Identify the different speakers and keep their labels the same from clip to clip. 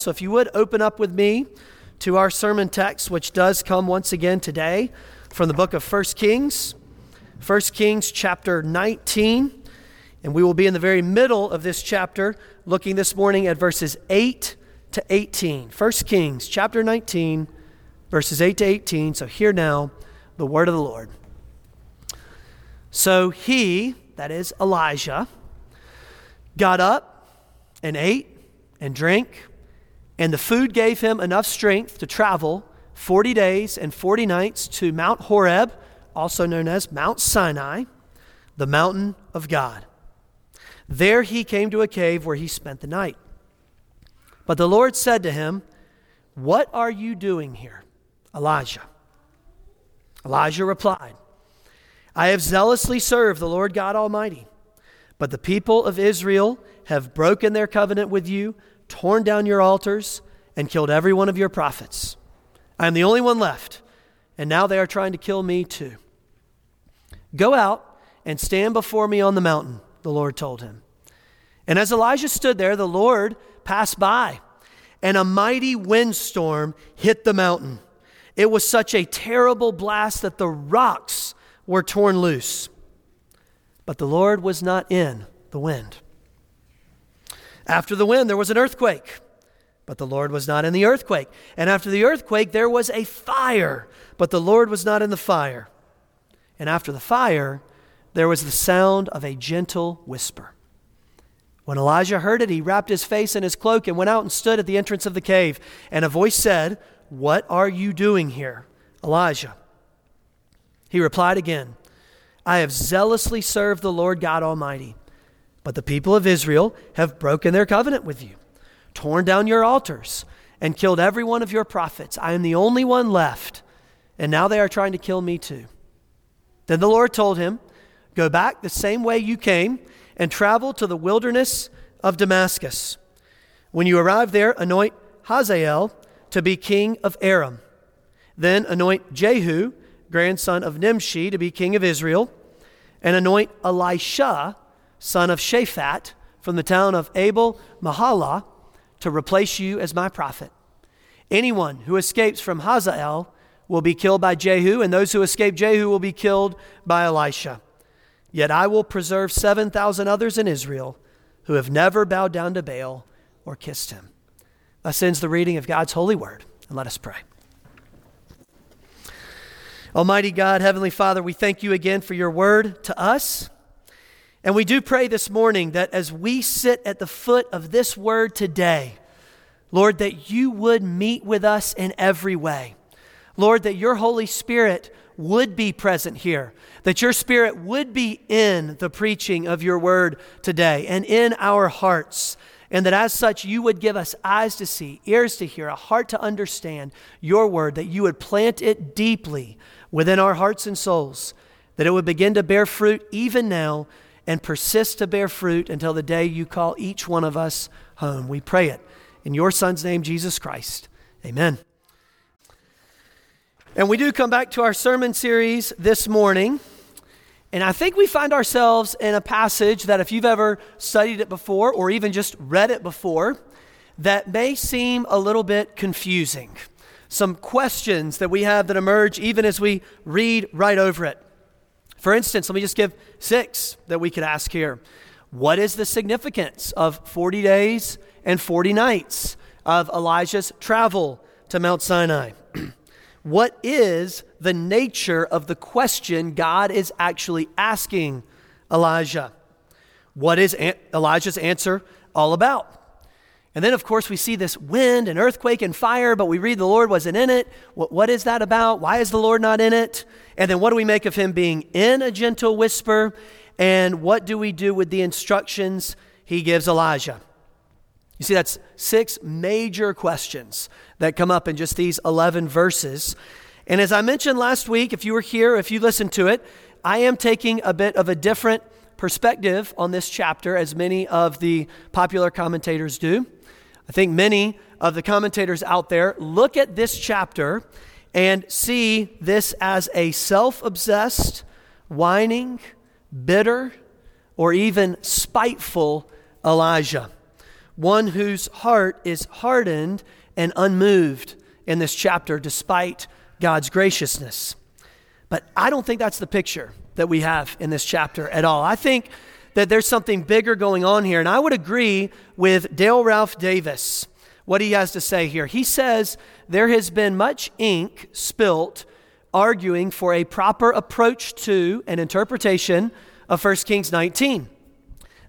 Speaker 1: So if you would open up with me to our sermon text, which does come once again today from the book of 1 Kings, 1 Kings chapter 19. And we will be in the very middle of this chapter, looking this morning at verses 8 to 18. 1 Kings chapter 19, verses 8 to 18. So hear now the word of the Lord. So he, that is Elijah, got up and ate and drank and the food gave him enough strength to travel 40 days and 40 nights to Mount Horeb, also known as Mount Sinai, the mountain of God. There he came to a cave where he spent the night. But the Lord said to him, What are you doing here, Elijah? Elijah replied, I have zealously served the Lord God Almighty, but the people of Israel have broken their covenant with you torn down your altars, and killed every one of your prophets. I am the only one left, and now they are trying to kill me too. Go out and stand before me on the mountain, the Lord told him. And as Elijah stood there, the Lord passed by, and a mighty windstorm hit the mountain. It was such a terrible blast that the rocks were torn loose. But the Lord was not in the wind. After the wind, there was an earthquake, but the Lord was not in the earthquake. And after the earthquake, there was a fire, but the Lord was not in the fire. And after the fire, there was the sound of a gentle whisper. When Elijah heard it, he wrapped his face in his cloak and went out and stood at the entrance of the cave. And a voice said, What are you doing here, Elijah? He replied again, I have zealously served the Lord God Almighty. But the people of Israel have broken their covenant with you, torn down your altars, and killed every one of your prophets. I am the only one left, and now they are trying to kill me too. Then the Lord told him, Go back the same way you came and travel to the wilderness of Damascus. When you arrive there, anoint Hazael to be king of Aram. Then anoint Jehu, grandson of Nimshi, to be king of Israel, and anoint Elisha son of Shaphat, from the town of Abel Meholah, to replace you as my prophet. Anyone who escapes from Hazael will be killed by Jehu, and those who escape Jehu will be killed by Elisha. Yet I will preserve 7,000 others in Israel who have never bowed down to Baal or kissed him. Thus ends the reading of God's holy word, and let us pray. Almighty God, Heavenly Father, we thank you again for your word to us. And we do pray this morning that as we sit at the foot of this word today, Lord, that you would meet with us in every way. Lord, that your Holy Spirit would be present here, that your Spirit would be in the preaching of your word today and in our hearts, and that as such you would give us eyes to see, ears to hear, a heart to understand your word, that you would plant it deeply within our hearts and souls, that it would begin to bear fruit even now and persist to bear fruit until the day you call each one of us home. We pray it in your Son's name, Jesus Christ. Amen. And we do come back to our sermon series this morning. And I think we find ourselves in a passage that, if you've ever studied it before or even just read it before, that may seem a little bit confusing. Some questions that we have that emerge even as we read right over it. For instance, let me just give six that we could ask here. What is the significance of 40 days and 40 nights of Elijah's travel to Mount Sinai? what is the nature of the question God is actually asking Elijah? What is Elijah's answer all about? And then, of course, we see this wind and earthquake and fire, but we read the Lord wasn't in it. What, what is that about? Why is the Lord not in it? And then, what do we make of him being in a gentle whisper? And what do we do with the instructions he gives Elijah? You see, that's six major questions that come up in just these 11 verses. And as I mentioned last week, if you were here, if you listened to it, I am taking a bit of a different perspective on this chapter, as many of the popular commentators do. I think many of the commentators out there look at this chapter and see this as a self obsessed, whining, bitter, or even spiteful Elijah. one whose heart is hardened and unmoved in this chapter despite God's graciousness. But I don't think that's the picture that we have in this chapter at all. I think that there's something bigger going on here. And I would agree with Dale Ralph Davis, what he has to say here. He says there has been much ink spilt arguing for a proper approach to an interpretation of 1 Kings 19.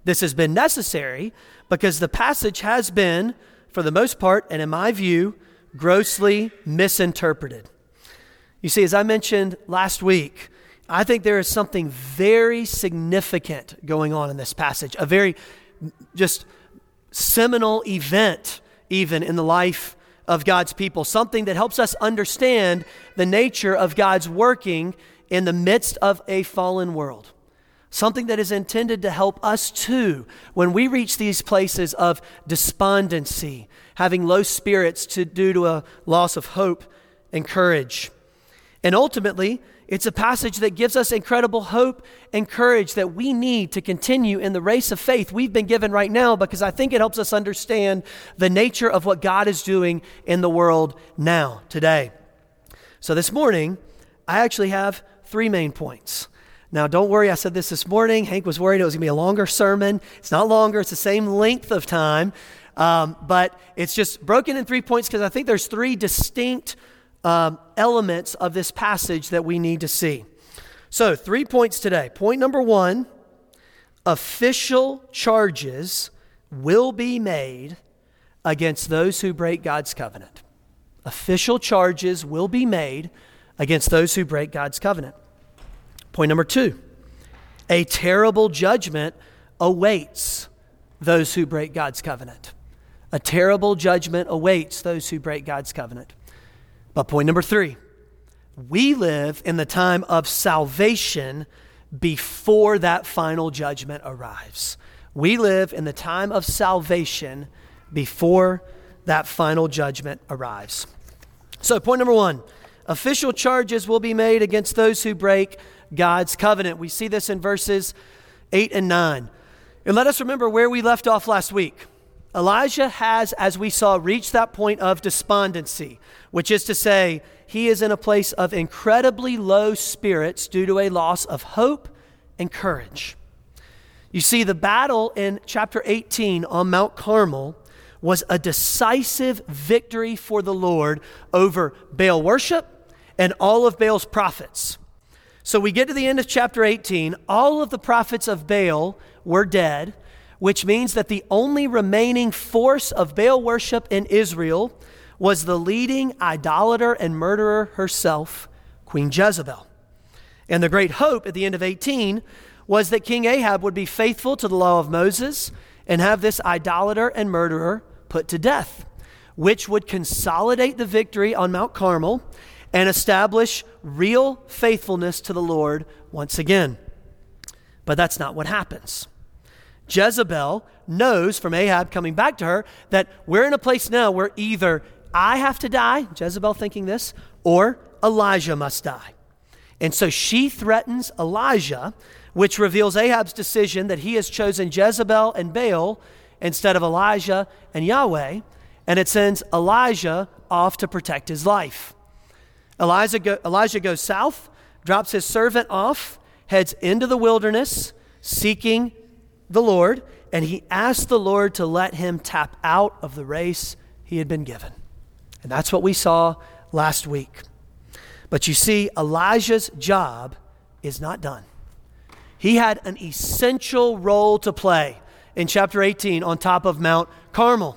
Speaker 1: This has been necessary because the passage has been, for the most part, and in my view, grossly misinterpreted. You see, as I mentioned last week, I think there is something very significant going on in this passage, a very just seminal event, even in the life of God's people, something that helps us understand the nature of God's working in the midst of a fallen world. Something that is intended to help us too when we reach these places of despondency, having low spirits to, due to a loss of hope and courage. And ultimately, it's a passage that gives us incredible hope and courage that we need to continue in the race of faith we've been given right now because I think it helps us understand the nature of what God is doing in the world now, today. So this morning, I actually have three main points. Now, don't worry, I said this this morning. Hank was worried it was going to be a longer sermon. It's not longer, it's the same length of time, um, but it's just broken in three points because I think there's three distinct um, elements of this passage that we need to see. So, three points today. Point number one official charges will be made against those who break God's covenant. Official charges will be made against those who break God's covenant. Point number two a terrible judgment awaits those who break God's covenant. A terrible judgment awaits those who break God's covenant. But point number three we live in the time of salvation before that final judgment arrives. We live in the time of salvation before that final judgment arrives. So, point number one official charges will be made against those who break God's covenant. We see this in verses 8 and 9. And let us remember where we left off last week. Elijah has, as we saw, reached that point of despondency, which is to say, he is in a place of incredibly low spirits due to a loss of hope and courage. You see, the battle in chapter 18 on Mount Carmel was a decisive victory for the Lord over Baal worship and all of Baal's prophets. So we get to the end of chapter 18. All of the prophets of Baal were dead which means that the only remaining force of Baal worship in Israel was the leading idolater and murderer herself, Queen Jezebel. And the great hope at the end of 18 was that King Ahab would be faithful to the law of Moses and have this idolater and murderer put to death, which would consolidate the victory on Mount Carmel and establish real faithfulness to the Lord once again. But that's not what happens. Jezebel knows from Ahab coming back to her that we're in a place now where either I have to die, Jezebel thinking this, or Elijah must die. And so she threatens Elijah, which reveals Ahab's decision that he has chosen Jezebel and Baal instead of Elijah and Yahweh, and it sends Elijah off to protect his life. Elijah, go, Elijah goes south, drops his servant off, heads into the wilderness, seeking the Lord, and he asked the Lord to let him tap out of the race he had been given. And that's what we saw last week. But you see, Elijah's job is not done. He had an essential role to play in chapter 18 on top of Mount Carmel.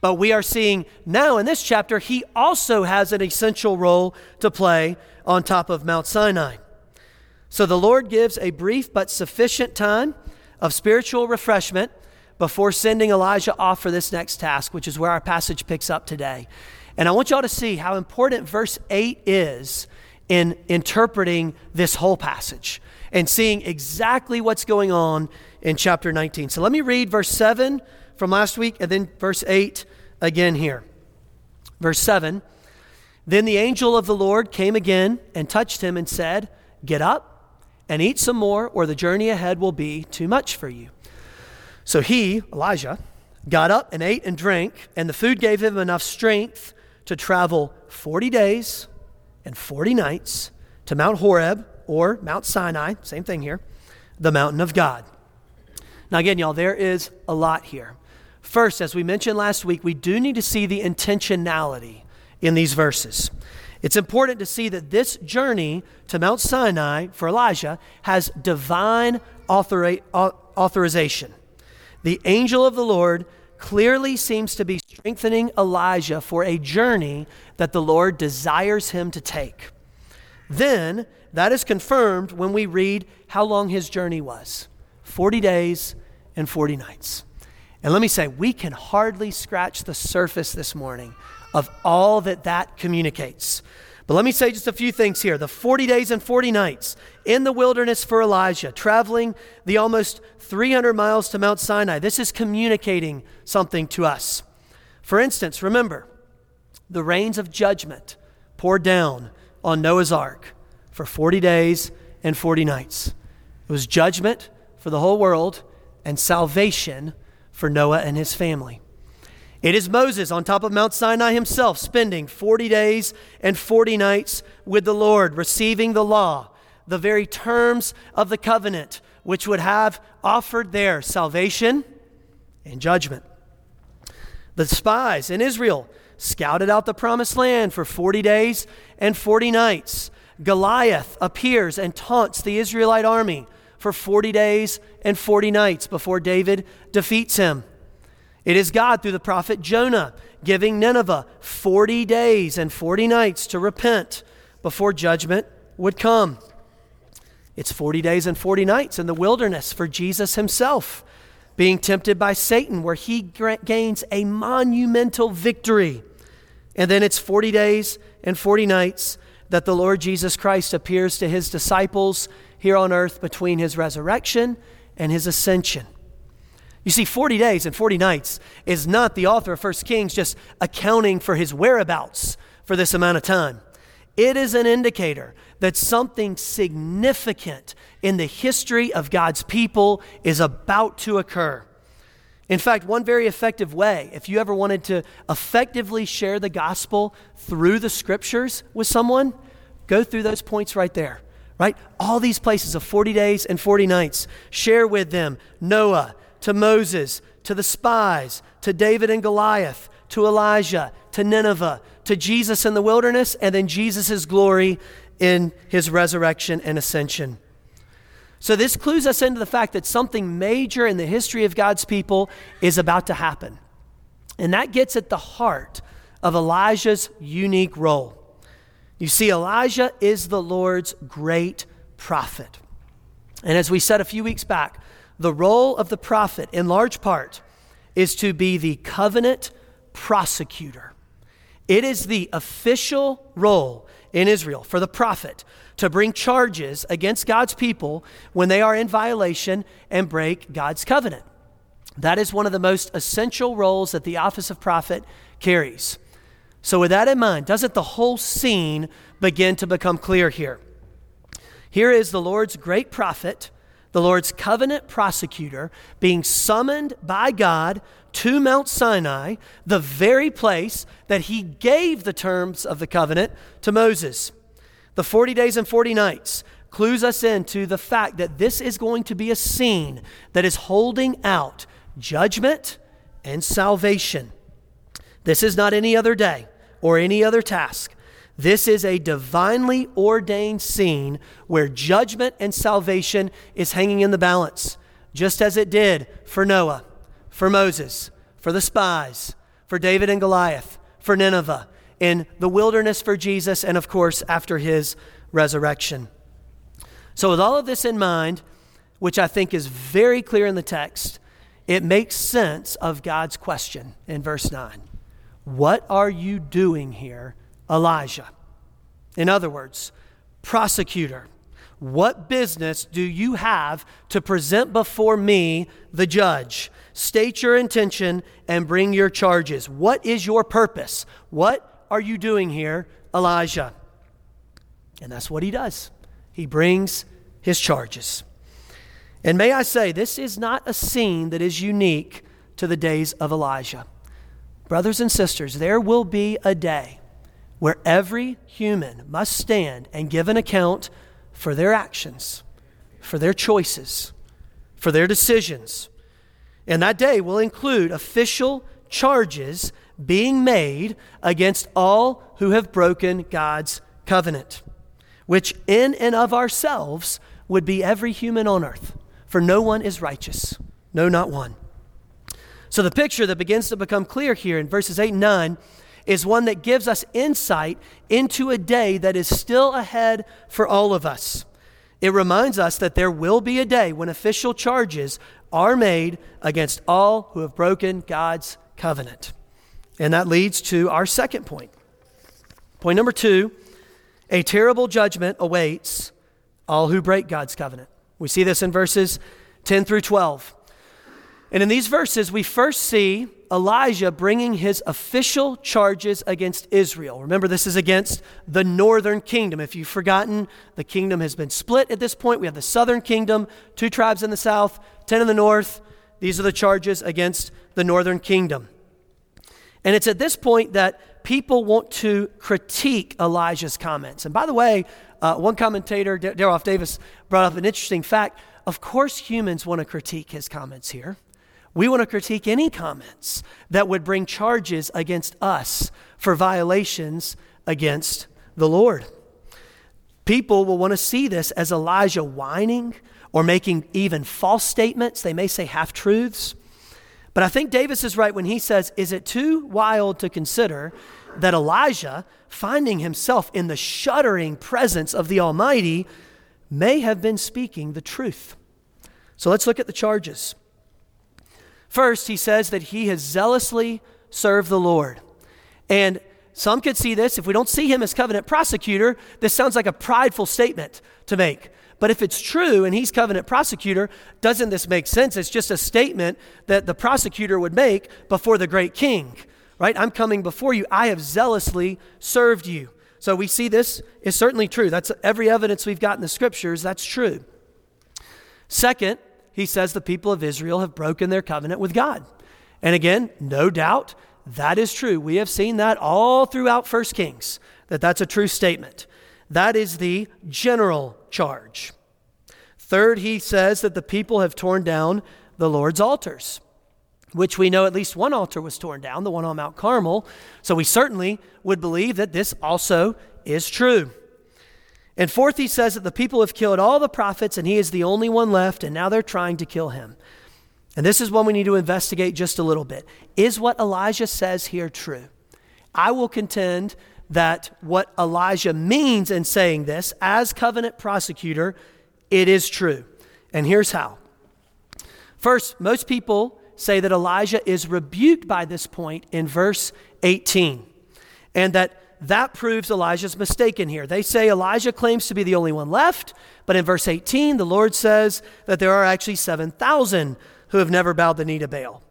Speaker 1: But we are seeing now in this chapter, he also has an essential role to play on top of Mount Sinai. So the Lord gives a brief but sufficient time of spiritual refreshment before sending Elijah off for this next task, which is where our passage picks up today. And I want y'all to see how important verse 8 is in interpreting this whole passage and seeing exactly what's going on in chapter 19. So let me read verse 7 from last week and then verse 8 again here. Verse 7 Then the angel of the Lord came again and touched him and said, Get up and eat some more, or the journey ahead will be too much for you. So he, Elijah, got up and ate and drank, and the food gave him enough strength to travel 40 days and 40 nights to Mount Horeb or Mount Sinai, same thing here, the mountain of God. Now, again, y'all, there is a lot here. First, as we mentioned last week, we do need to see the intentionality in these verses. It's important to see that this journey to Mount Sinai for Elijah has divine authori- authorization. The angel of the Lord clearly seems to be strengthening Elijah for a journey that the Lord desires him to take. Then, that is confirmed when we read how long his journey was 40 days and 40 nights. And let me say, we can hardly scratch the surface this morning of all that that communicates. But let me say just a few things here. The 40 days and 40 nights in the wilderness for Elijah, traveling the almost 300 miles to Mount Sinai. This is communicating something to us. For instance, remember, the rains of judgment poured down on Noah's ark for 40 days and 40 nights. It was judgment for the whole world and salvation for Noah and his family. It is Moses on top of Mount Sinai himself, spending 40 days and 40 nights with the Lord, receiving the law, the very terms of the covenant, which would have offered there salvation and judgment. The spies in Israel scouted out the promised land for 40 days and 40 nights. Goliath appears and taunts the Israelite army for 40 days and 40 nights before David defeats him. It is God through the prophet Jonah giving Nineveh 40 days and 40 nights to repent before judgment would come. It's 40 days and 40 nights in the wilderness for Jesus himself, being tempted by Satan, where he gains a monumental victory. And then it's 40 days and 40 nights that the Lord Jesus Christ appears to his disciples here on earth between his resurrection and his ascension. You see, 40 days and 40 nights is not the author of 1 Kings just accounting for his whereabouts for this amount of time. It is an indicator that something significant in the history of God's people is about to occur. In fact, one very effective way, if you ever wanted to effectively share the gospel through the scriptures with someone, go through those points right there, right? All these places of 40 days and 40 nights. Share with them Noah, to Moses, to the spies, to David and Goliath, to Elijah, to Nineveh, to Jesus in the wilderness, and then Jesus' glory in his resurrection and ascension. So, this clues us into the fact that something major in the history of God's people is about to happen. And that gets at the heart of Elijah's unique role. You see, Elijah is the Lord's great prophet. And as we said a few weeks back, the role of the prophet, in large part, is to be the covenant prosecutor. It is the official role in Israel for the prophet to bring charges against God's people when they are in violation and break God's covenant. That is one of the most essential roles that the office of prophet carries. So, with that in mind, doesn't the whole scene begin to become clear here? Here is the Lord's great prophet the Lord's covenant prosecutor, being summoned by God to Mount Sinai, the very place that he gave the terms of the covenant to Moses. The 40 days and 40 nights clues us into the fact that this is going to be a scene that is holding out judgment and salvation. This is not any other day or any other task. This is a divinely ordained scene where judgment and salvation is hanging in the balance, just as it did for Noah, for Moses, for the spies, for David and Goliath, for Nineveh, in the wilderness for Jesus, and of course, after his resurrection. So, with all of this in mind, which I think is very clear in the text, it makes sense of God's question in verse 9 What are you doing here? Elijah. In other words, prosecutor, what business do you have to present before me, the judge? State your intention and bring your charges. What is your purpose? What are you doing here, Elijah? And that's what he does. He brings his charges. And may I say, this is not a scene that is unique to the days of Elijah. Brothers and sisters, there will be a day where every human must stand and give an account for their actions, for their choices, for their decisions. And that day will include official charges being made against all who have broken God's covenant, which in and of ourselves would be every human on earth, for no one is righteous, no, not one. So the picture that begins to become clear here in verses 8 and 9 is one that gives us insight into a day that is still ahead for all of us. It reminds us that there will be a day when official charges are made against all who have broken God's covenant. And that leads to our second point. Point number two a terrible judgment awaits all who break God's covenant. We see this in verses 10 through 12. And in these verses, we first see Elijah bringing his official charges against Israel. Remember, this is against the northern kingdom. If you've forgotten, the kingdom has been split at this point. We have the southern kingdom, two tribes in the south, 10 in the north. These are the charges against the northern kingdom. And it's at this point that people want to critique Elijah's comments. And by the way, uh, one commentator, Daryl Davis, brought up an interesting fact. Of course, humans want to critique his comments here. We want to critique any comments that would bring charges against us for violations against the Lord. People will want to see this as Elijah whining or making even false statements. They may say half truths. But I think Davis is right when he says, Is it too wild to consider that Elijah, finding himself in the shuddering presence of the Almighty, may have been speaking the truth? So let's look at the charges. First, he says that he has zealously served the Lord. And some could see this. If we don't see him as covenant prosecutor, this sounds like a prideful statement to make. But if it's true and he's covenant prosecutor, doesn't this make sense? It's just a statement that the prosecutor would make before the great king, right? I'm coming before you. I have zealously served you. So we see this is certainly true. That's every evidence we've got in the scriptures. That's true. Second, he says the people of Israel have broken their covenant with God. And again, no doubt that is true. We have seen that all throughout First Kings, that that's a true statement. That is the general charge. Third, he says that the people have torn down the Lord's altars, which we know at least one altar was torn down, the one on Mount Carmel. So we certainly would believe that this also is true. And fourth, he says that the people have killed all the prophets and he is the only one left, and now they're trying to kill him. And this is one we need to investigate just a little bit. Is what Elijah says here true? I will contend that what Elijah means in saying this, as covenant prosecutor, it is true. And here's how. First, most people say that Elijah is rebuked by this point in verse 18, and that that proves Elijah's mistaken here. They say Elijah claims to be the only one left, but in verse 18, the Lord says that there are actually 7,000 who have never bowed the knee to Baal.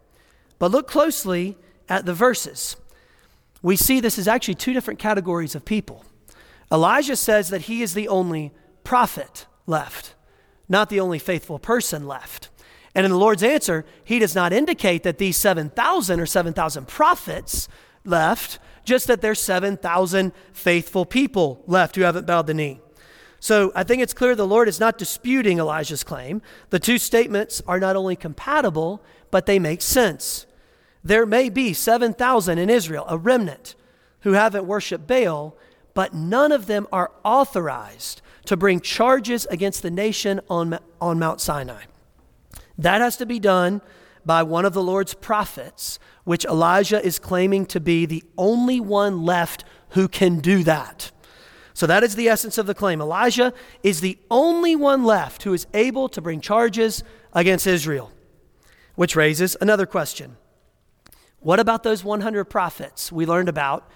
Speaker 1: But look closely at the verses. We see this is actually two different categories of people. Elijah says that he is the only prophet left, not the only faithful person left. And in the Lord's answer, he does not indicate that these 7,000 or 7,000 prophets left, just that there's 7,000 faithful people left who haven't bowed the knee. So I think it's clear the Lord is not disputing Elijah's claim. The two statements are not only compatible, but they make sense. There may be 7,000 in Israel, a remnant, who haven't worshiped Baal, but none of them are authorized to bring charges against the nation on, on Mount Sinai. That has to be done by one of the Lord's prophets, which Elijah is claiming to be the only one left who can do that. So that is the essence of the claim. Elijah is the only one left who is able to bring charges against Israel, which raises another question. What about those 100 prophets we learned about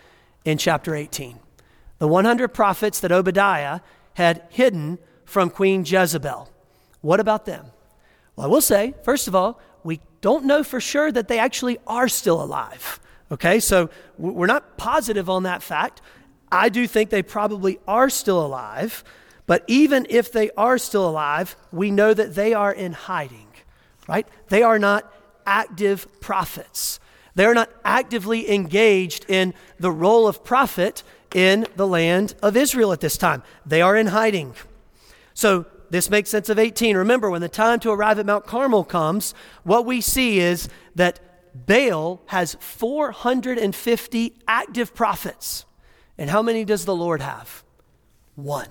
Speaker 1: in chapter 18? The 100 prophets that Obadiah had hidden from Queen Jezebel. What about them? Well, I will say, first of all, don't know for sure that they actually are still alive. Okay, so we're not positive on that fact. I do think they probably are still alive, but even if they are still alive, we know that they are in hiding, right? They are not active prophets. They're not actively engaged in the role of prophet in the land of Israel at this time. They are in hiding. So this makes sense of 18. Remember, when the time to arrive at Mount Carmel comes, what we see is that Baal has 450 active prophets. And how many does the Lord have? One.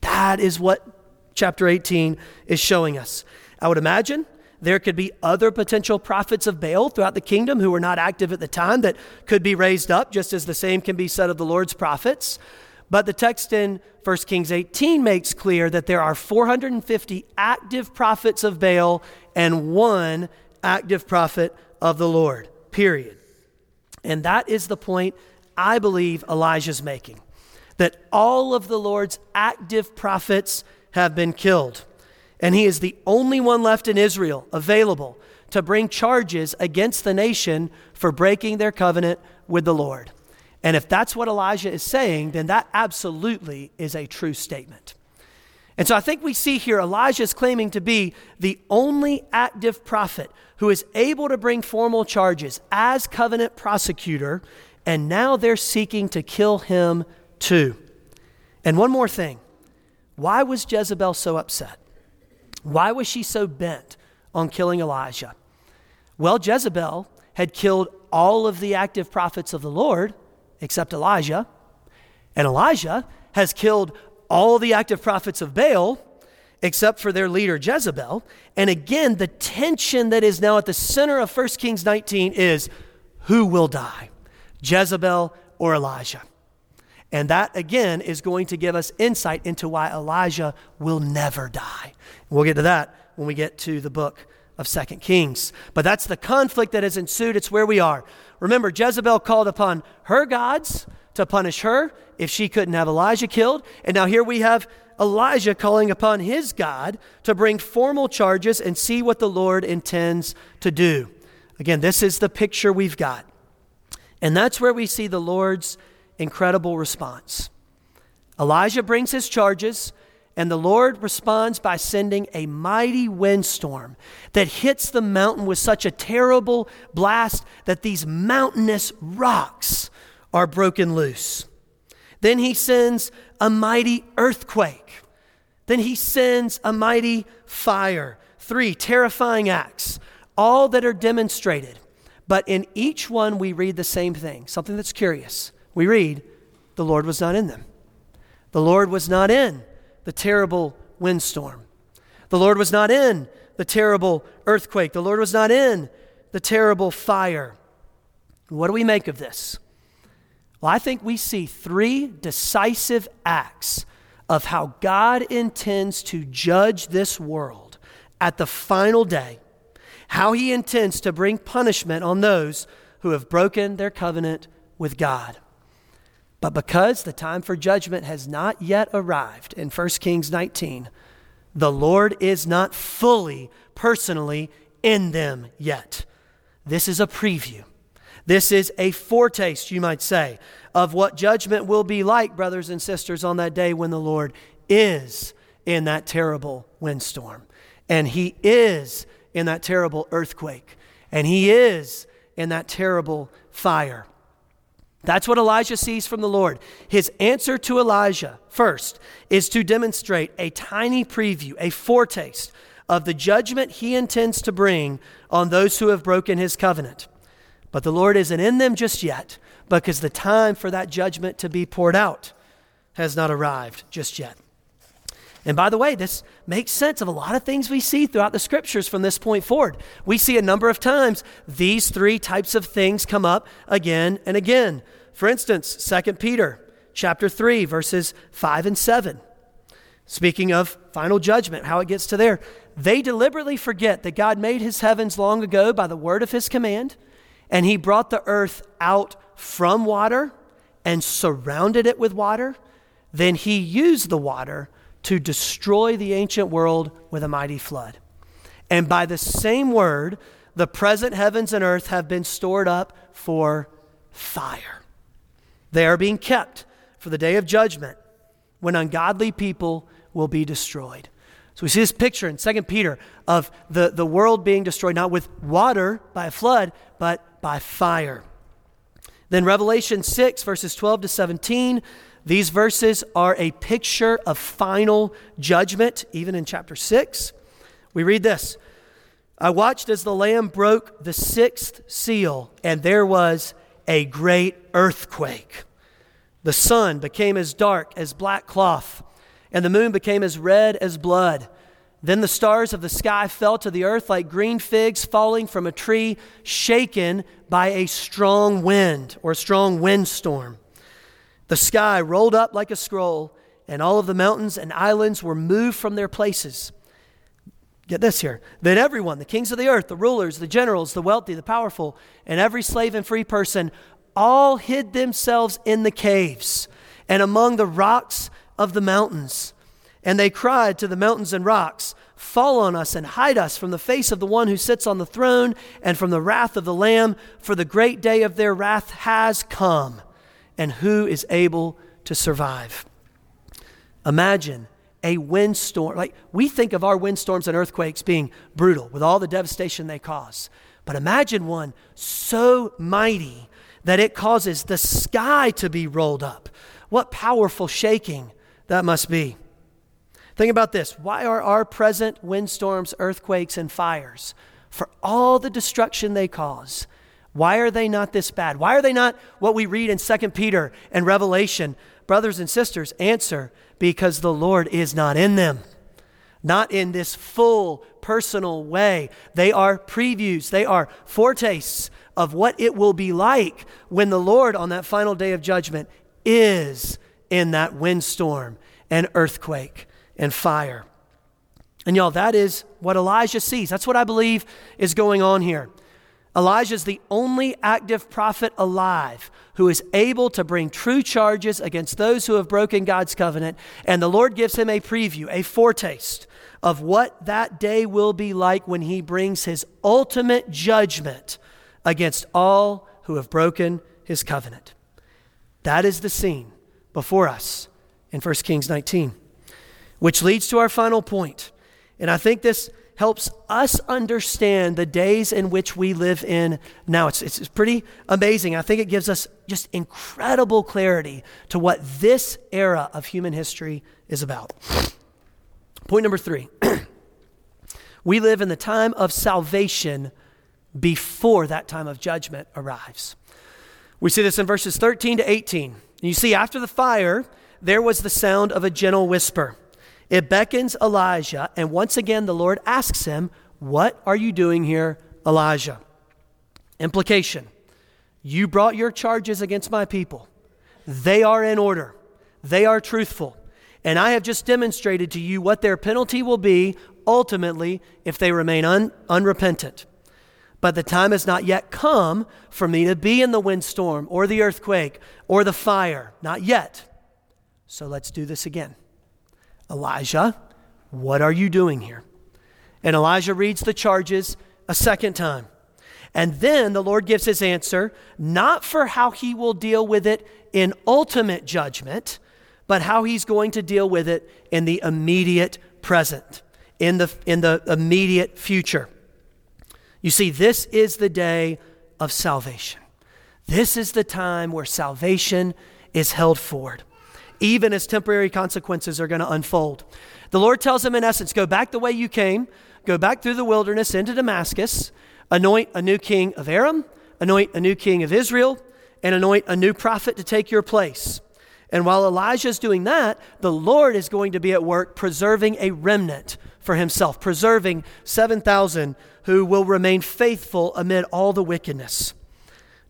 Speaker 1: That is what chapter 18 is showing us. I would imagine there could be other potential prophets of Baal throughout the kingdom who were not active at the time that could be raised up, just as the same can be said of the Lord's prophets. But the text in 1 Kings 18 makes clear that there are 450 active prophets of Baal and one active prophet of the Lord, period. And that is the point I believe Elijah's making that all of the Lord's active prophets have been killed. And he is the only one left in Israel available to bring charges against the nation for breaking their covenant with the Lord. And if that's what Elijah is saying, then that absolutely is a true statement. And so I think we see here Elijah is claiming to be the only active prophet who is able to bring formal charges as covenant prosecutor, and now they're seeking to kill him too. And one more thing why was Jezebel so upset? Why was she so bent on killing Elijah? Well, Jezebel had killed all of the active prophets of the Lord except Elijah. And Elijah has killed all the active prophets of Baal except for their leader Jezebel. And again, the tension that is now at the center of 1 Kings 19 is who will die, Jezebel or Elijah? And that, again, is going to give us insight into why Elijah will never die. We'll get to that when we get to the book of Second Kings. But that's the conflict that has ensued. It's where we are. Remember, Jezebel called upon her gods to punish her if she couldn't have Elijah killed. And now here we have Elijah calling upon his God to bring formal charges and see what the Lord intends to do. Again, this is the picture we've got. And that's where we see the Lord's incredible response. Elijah brings his charges. And the Lord responds by sending a mighty windstorm that hits the mountain with such a terrible blast that these mountainous rocks are broken loose. Then he sends a mighty earthquake. Then he sends a mighty fire. Three terrifying acts, all that are demonstrated. But in each one, we read the same thing something that's curious. We read, the Lord was not in them. The Lord was not in the terrible windstorm. The Lord was not in the terrible earthquake. The Lord was not in the terrible fire. What do we make of this? Well, I think we see three decisive acts of how God intends to judge this world at the final day, how he intends to bring punishment on those who have broken their covenant with God. But because the time for judgment has not yet arrived in 1 Kings 19, the Lord is not fully, personally in them yet. This is a preview. This is a foretaste, you might say, of what judgment will be like, brothers and sisters, on that day when the Lord is in that terrible windstorm. And He is in that terrible earthquake. And He is in that terrible fire. That's what Elijah sees from the Lord. His answer to Elijah, first, is to demonstrate a tiny preview, a foretaste of the judgment he intends to bring on those who have broken his covenant. But the Lord isn't in them just yet because the time for that judgment to be poured out has not arrived just yet. And by the way, this makes sense of a lot of things we see throughout the scriptures from this point forward. We see a number of times these three types of things come up again and again. For instance, 2 Peter chapter 3 verses 5 and 7. Speaking of final judgment, how it gets to there. They deliberately forget that God made his heavens long ago by the word of his command, and he brought the earth out from water and surrounded it with water. Then he used the water to destroy the ancient world with a mighty flood. And by the same word, the present heavens and earth have been stored up for fire. They are being kept for the day of judgment when ungodly people will be destroyed. So we see this picture in 2 Peter of the, the world being destroyed not with water by a flood, but by fire. Then Revelation 6, verses 12 to 17, these verses are a picture of final judgment, even in chapter 6. We read this I watched as the Lamb broke the sixth seal, and there was a great earthquake. The sun became as dark as black cloth, and the moon became as red as blood. Then the stars of the sky fell to the earth like green figs falling from a tree shaken by a strong wind or a strong windstorm. The sky rolled up like a scroll, and all of the mountains and islands were moved from their places. Get this here. Then everyone, the kings of the earth, the rulers, the generals, the wealthy, the powerful, and every slave and free person, all hid themselves in the caves and among the rocks of the mountains. And they cried to the mountains and rocks, Fall on us and hide us from the face of the one who sits on the throne and from the wrath of the Lamb, for the great day of their wrath has come. And who is able to survive? Imagine a windstorm. Like we think of our windstorms and earthquakes being brutal with all the devastation they cause. But imagine one so mighty that it causes the sky to be rolled up. What powerful shaking that must be. Think about this. Why are our present windstorms, earthquakes, and fires, for all the destruction they cause, why are they not this bad? Why are they not what we read in 2 Peter and Revelation? Brothers and sisters, answer because the Lord is not in them. Not in this full personal way. They are previews, they are foretastes of what it will be like when the Lord, on that final day of judgment, is in that windstorm and earthquake and fire. And y'all, that is what Elijah sees. That's what I believe is going on here. Elijah is the only active prophet alive who is able to bring true charges against those who have broken God's covenant. And the Lord gives him a preview, a foretaste of what that day will be like when he brings his ultimate judgment against all who have broken his covenant. That is the scene before us in 1 Kings 19, which leads to our final point. And I think this helps us understand the days in which we live in now. It's, it's, pretty amazing. I think it gives us just incredible clarity to what this era of human history is about. Point number three we live in the time of salvation before that time of judgment arrives. We see this in verses 13 to 18. You see, after the fire, there was the sound of a gentle whisper. It beckons Elijah, and once again the Lord asks him, What are you doing here, Elijah? Implication You brought your charges against my people. They are in order, they are truthful. And I have just demonstrated to you what their penalty will be ultimately if they remain un- unrepentant. But the time has not yet come for me to be in the windstorm or the earthquake or the fire. Not yet. So let's do this again. Elijah, what are you doing here? And Elijah reads the charges a second time. And then the Lord gives his answer, not for how he will deal with it in ultimate judgment, but how he's going to deal with it in the immediate present, in the, in the immediate future. You see, this is the day of salvation. This is the time where salvation is held forward even as temporary consequences are going to unfold. The Lord tells him, in essence, go back the way you came, go back through the wilderness into Damascus, anoint a new king of Aram, anoint a new king of Israel, and anoint a new prophet to take your place. And while Elijah is doing that, the Lord is going to be at work preserving a remnant for himself, preserving 7,000 who will remain faithful amid all the wickedness.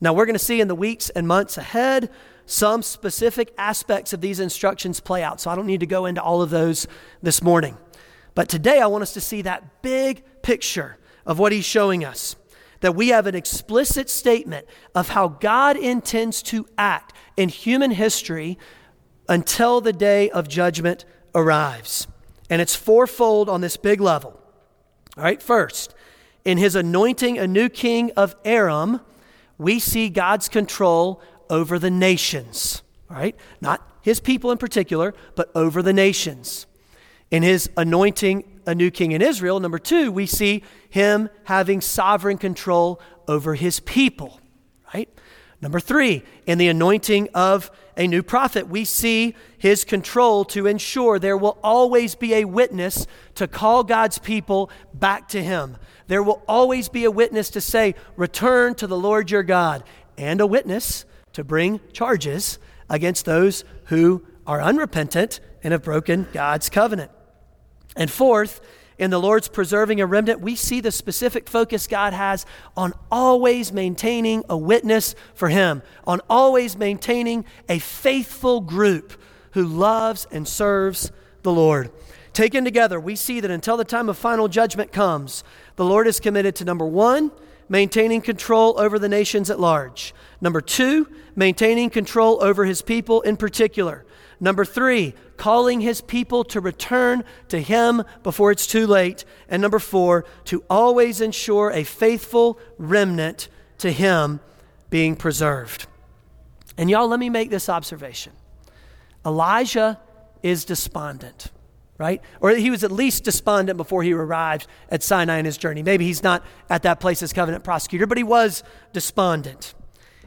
Speaker 1: Now, we're going to see in the weeks and months ahead some specific aspects of these instructions play out. So I don't need to go into all of those this morning. But today I want us to see that big picture of what he's showing us. That we have an explicit statement of how God intends to act in human history until the day of judgment arrives. And it's fourfold on this big level. All right, first, in his anointing a new king of Aram, we see God's control over the nations, all right? Not his people in particular, but over the nations. In his anointing a new king in Israel, number two, we see him having sovereign control over his people, right? Number three, in the anointing of a new prophet, we see his control to ensure there will always be a witness to call God's people back to him. There will always be a witness to say, Return to the Lord your God, and a witness to bring charges against those who are unrepentant and have broken God's covenant. And fourth, in the Lord's preserving a remnant, we see the specific focus God has on always maintaining a witness for Him, on always maintaining a faithful group who loves and serves the Lord. Taken together, we see that until the time of final judgment comes, the Lord is committed to number one, maintaining control over the nations at large. Number two, maintaining control over his people in particular. Number three, calling his people to return to him before it's too late. And number four, to always ensure a faithful remnant to him being preserved. And y'all, let me make this observation Elijah is despondent, right? Or he was at least despondent before he arrived at Sinai in his journey. Maybe he's not at that place as covenant prosecutor, but he was despondent.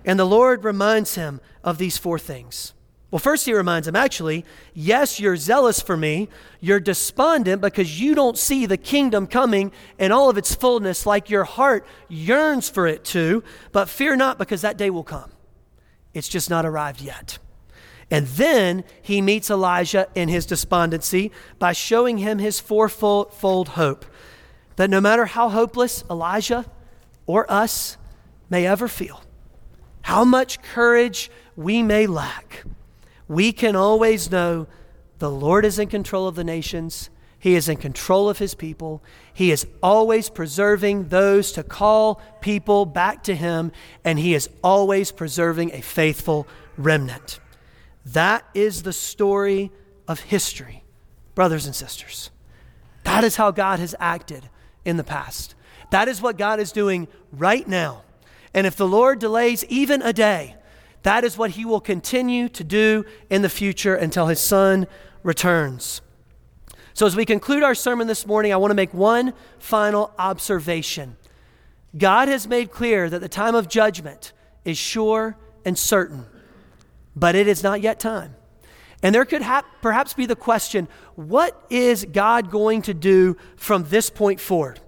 Speaker 1: And the Lord reminds him of these four things. Well, first, he reminds him actually, yes, you're zealous for me. You're despondent because you don't see the kingdom coming in all of its fullness like your heart yearns for it to. But fear not because that day will come. It's just not arrived yet. And then he meets Elijah in his despondency by showing him his fourfold hope that no matter how hopeless Elijah or us may ever feel, how much courage we may lack, we can always know the Lord is in control of the nations. He is in control of his people. He is always preserving those to call people back to him, and he is always preserving a faithful remnant. That is the story of history, brothers and sisters. That is how God has acted in the past. That is what God is doing right now. And if the Lord delays even a day, that is what he will continue to do in the future until his son returns. So, as we conclude our sermon this morning, I want to make one final observation. God has made clear that the time of judgment is sure and certain, but it is not yet time. And there could ha- perhaps be the question what is God going to do from this point forward?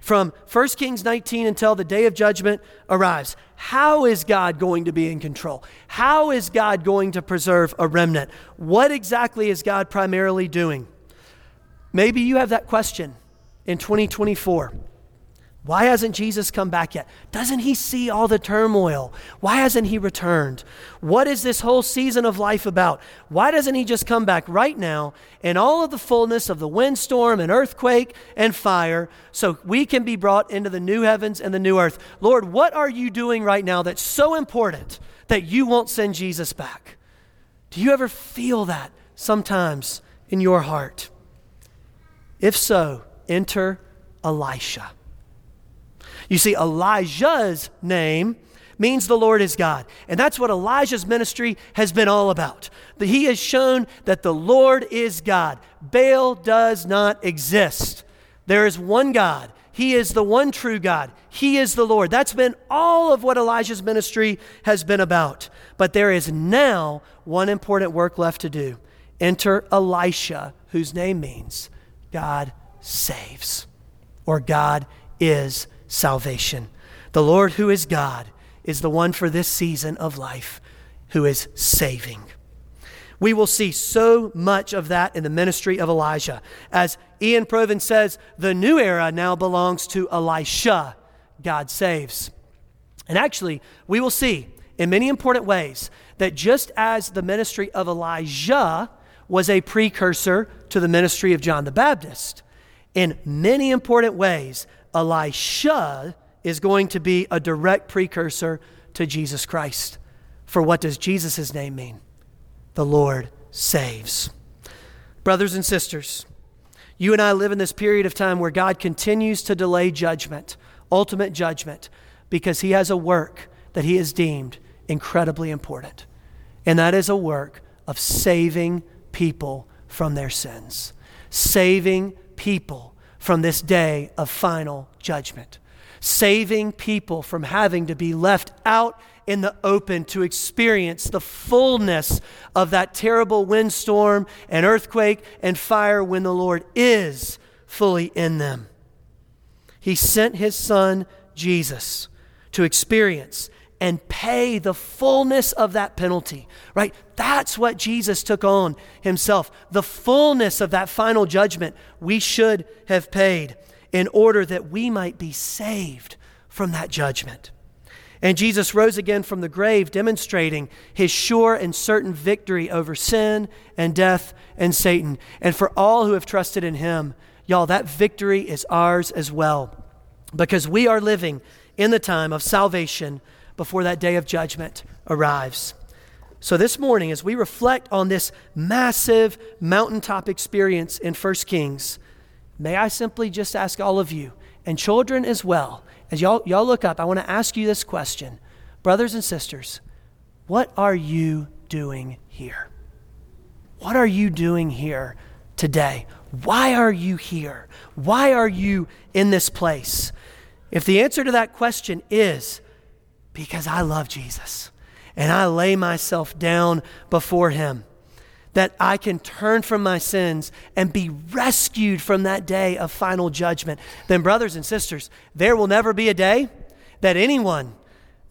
Speaker 1: From 1 Kings 19 until the day of judgment arrives. How is God going to be in control? How is God going to preserve a remnant? What exactly is God primarily doing? Maybe you have that question in 2024. Why hasn't Jesus come back yet? Doesn't he see all the turmoil? Why hasn't he returned? What is this whole season of life about? Why doesn't he just come back right now in all of the fullness of the windstorm and earthquake and fire so we can be brought into the new heavens and the new earth? Lord, what are you doing right now that's so important that you won't send Jesus back? Do you ever feel that sometimes in your heart? If so, enter Elisha. You see, Elijah's name means the Lord is God. And that's what Elijah's ministry has been all about. He has shown that the Lord is God. Baal does not exist. There is one God. He is the one true God. He is the Lord. That's been all of what Elijah's ministry has been about. But there is now one important work left to do. Enter Elisha, whose name means God saves, or God is salvation. The Lord, who is God, is the one for this season of life who is saving. We will see so much of that in the ministry of Elijah. As Iain Provan says, the new era now belongs to Elisha. God saves. And actually, we will see in many important ways that just as the ministry of Elijah was a precursor to the ministry of John the Baptist, in many important ways, Elisha is going to be a direct precursor to Jesus Christ. For what does Jesus' name mean? The Lord saves. Brothers and sisters, you and I live in this period of time where God continues to delay judgment, ultimate judgment, because He has a work that He has deemed incredibly important. And that is a work of saving people from their sins saving people from this day of final judgment, saving people from having to be left out in the open to experience the fullness of that terrible windstorm and earthquake and fire when the Lord is fully in them. He sent his son, Jesus, to experience and pay the fullness of that penalty, right? That's what Jesus took on himself. The fullness of that final judgment we should have paid in order that we might be saved from that judgment. And Jesus rose again from the grave, demonstrating his sure and certain victory over sin and death and Satan. And for all who have trusted in him, y'all, that victory is ours as well. Because we are living in the time of salvation before that day of judgment arrives. So, this morning, as we reflect on this massive mountaintop experience in 1 Kings, may I simply just ask all of you, and children as well, as y'all, y'all look up, I want to ask you this question. Brothers and sisters, what are you doing here? What are you doing here today? Why are you here? Why are you in this place? If the answer to that question is, because I love Jesus and I lay myself down before him. That I can turn from my sins and be rescued from that day of final judgment. Then, brothers and sisters, there will never be a day that anyone,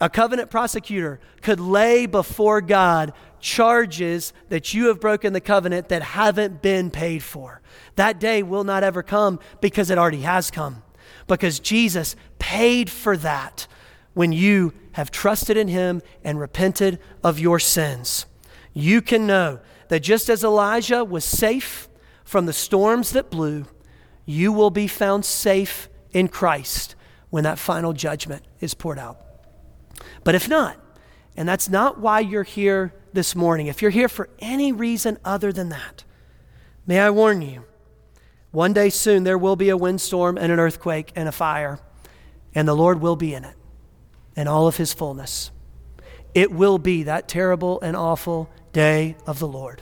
Speaker 1: a covenant prosecutor, could lay before God charges that you have broken the covenant that haven't been paid for. That day will not ever come because it already has come. Because Jesus paid for that when you have trusted in Him and repented of your sins. You can know that just as Elijah was safe from the storms that blew, you will be found safe in Christ when that final judgment is poured out. But if not, and that's not why you're here this morning, if you're here for any reason other than that, may I warn you, one day soon there will be a windstorm and an earthquake and a fire, and the Lord will be in it and all of his fullness. It will be that terrible and awful day of the Lord.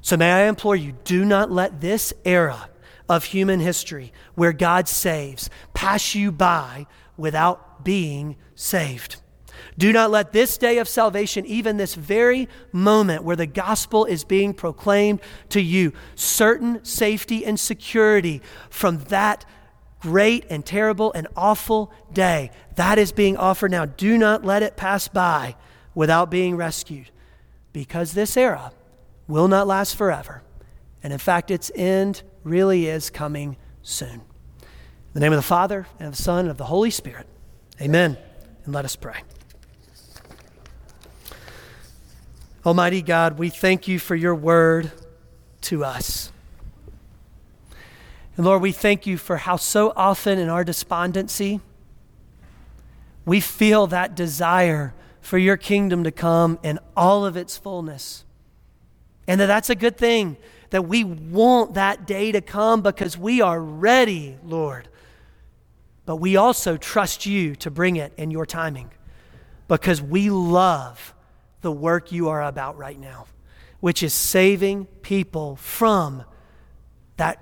Speaker 1: So may I implore you, do not let this era of human history where God saves pass you by without being saved. Do not let this day of salvation, even this very moment where the gospel is being proclaimed to you, certain safety and security from that great and terrible and awful day. That is being offered now. Do not let it pass by without being rescued because this era will not last forever. And in fact, its end really is coming soon. In the name of the Father, and of the Son, and of the Holy Spirit. Amen. And let us pray. Almighty God, we thank you for your word to us. And Lord, we thank you for how so often in our despondency, we feel that desire for your kingdom to come in all of its fullness. And that that's a good thing, that we want that day to come because we are ready, Lord. But we also trust you to bring it in your timing because we love the work you are about right now, which is saving people from that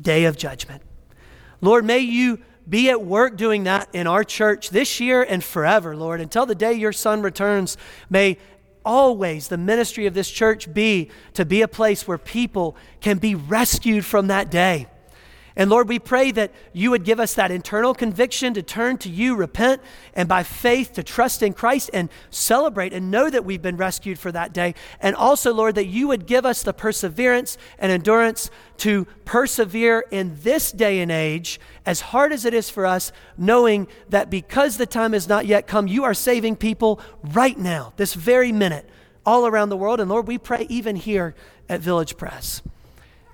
Speaker 1: day of judgment. Lord, may you be at work doing that in our church this year and forever, Lord. Until the day your son returns, may always the ministry of this church be to be a place where people can be rescued from that day. And Lord, we pray that you would give us that internal conviction to turn to you, repent, and by faith to trust in Christ and celebrate and know that we've been rescued for that day. And also, Lord, that you would give us the perseverance and endurance to persevere in this day and age, as hard as it is for us, knowing that because the time has not yet come, you are saving people right now, this very minute, all around the world. And Lord, we pray even here at Village Pres.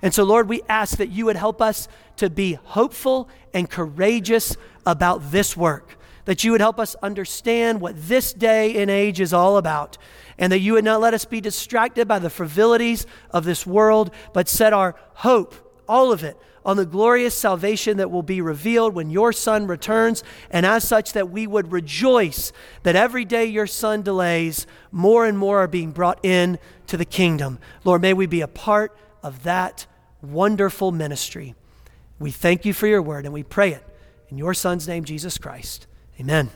Speaker 1: And so, Lord, we ask that you would help us to be hopeful and courageous about this work, that you would help us understand what this day and age is all about, and that you would not let us be distracted by the frivolities of this world, but set our hope, all of it, on the glorious salvation that will be revealed when your Son returns, and as such, that we would rejoice that every day your Son delays, more and more are being brought in to the kingdom. Lord, may we be a part of that wonderful ministry. We thank you for your word and we pray it in your Son's name, Jesus Christ. Amen.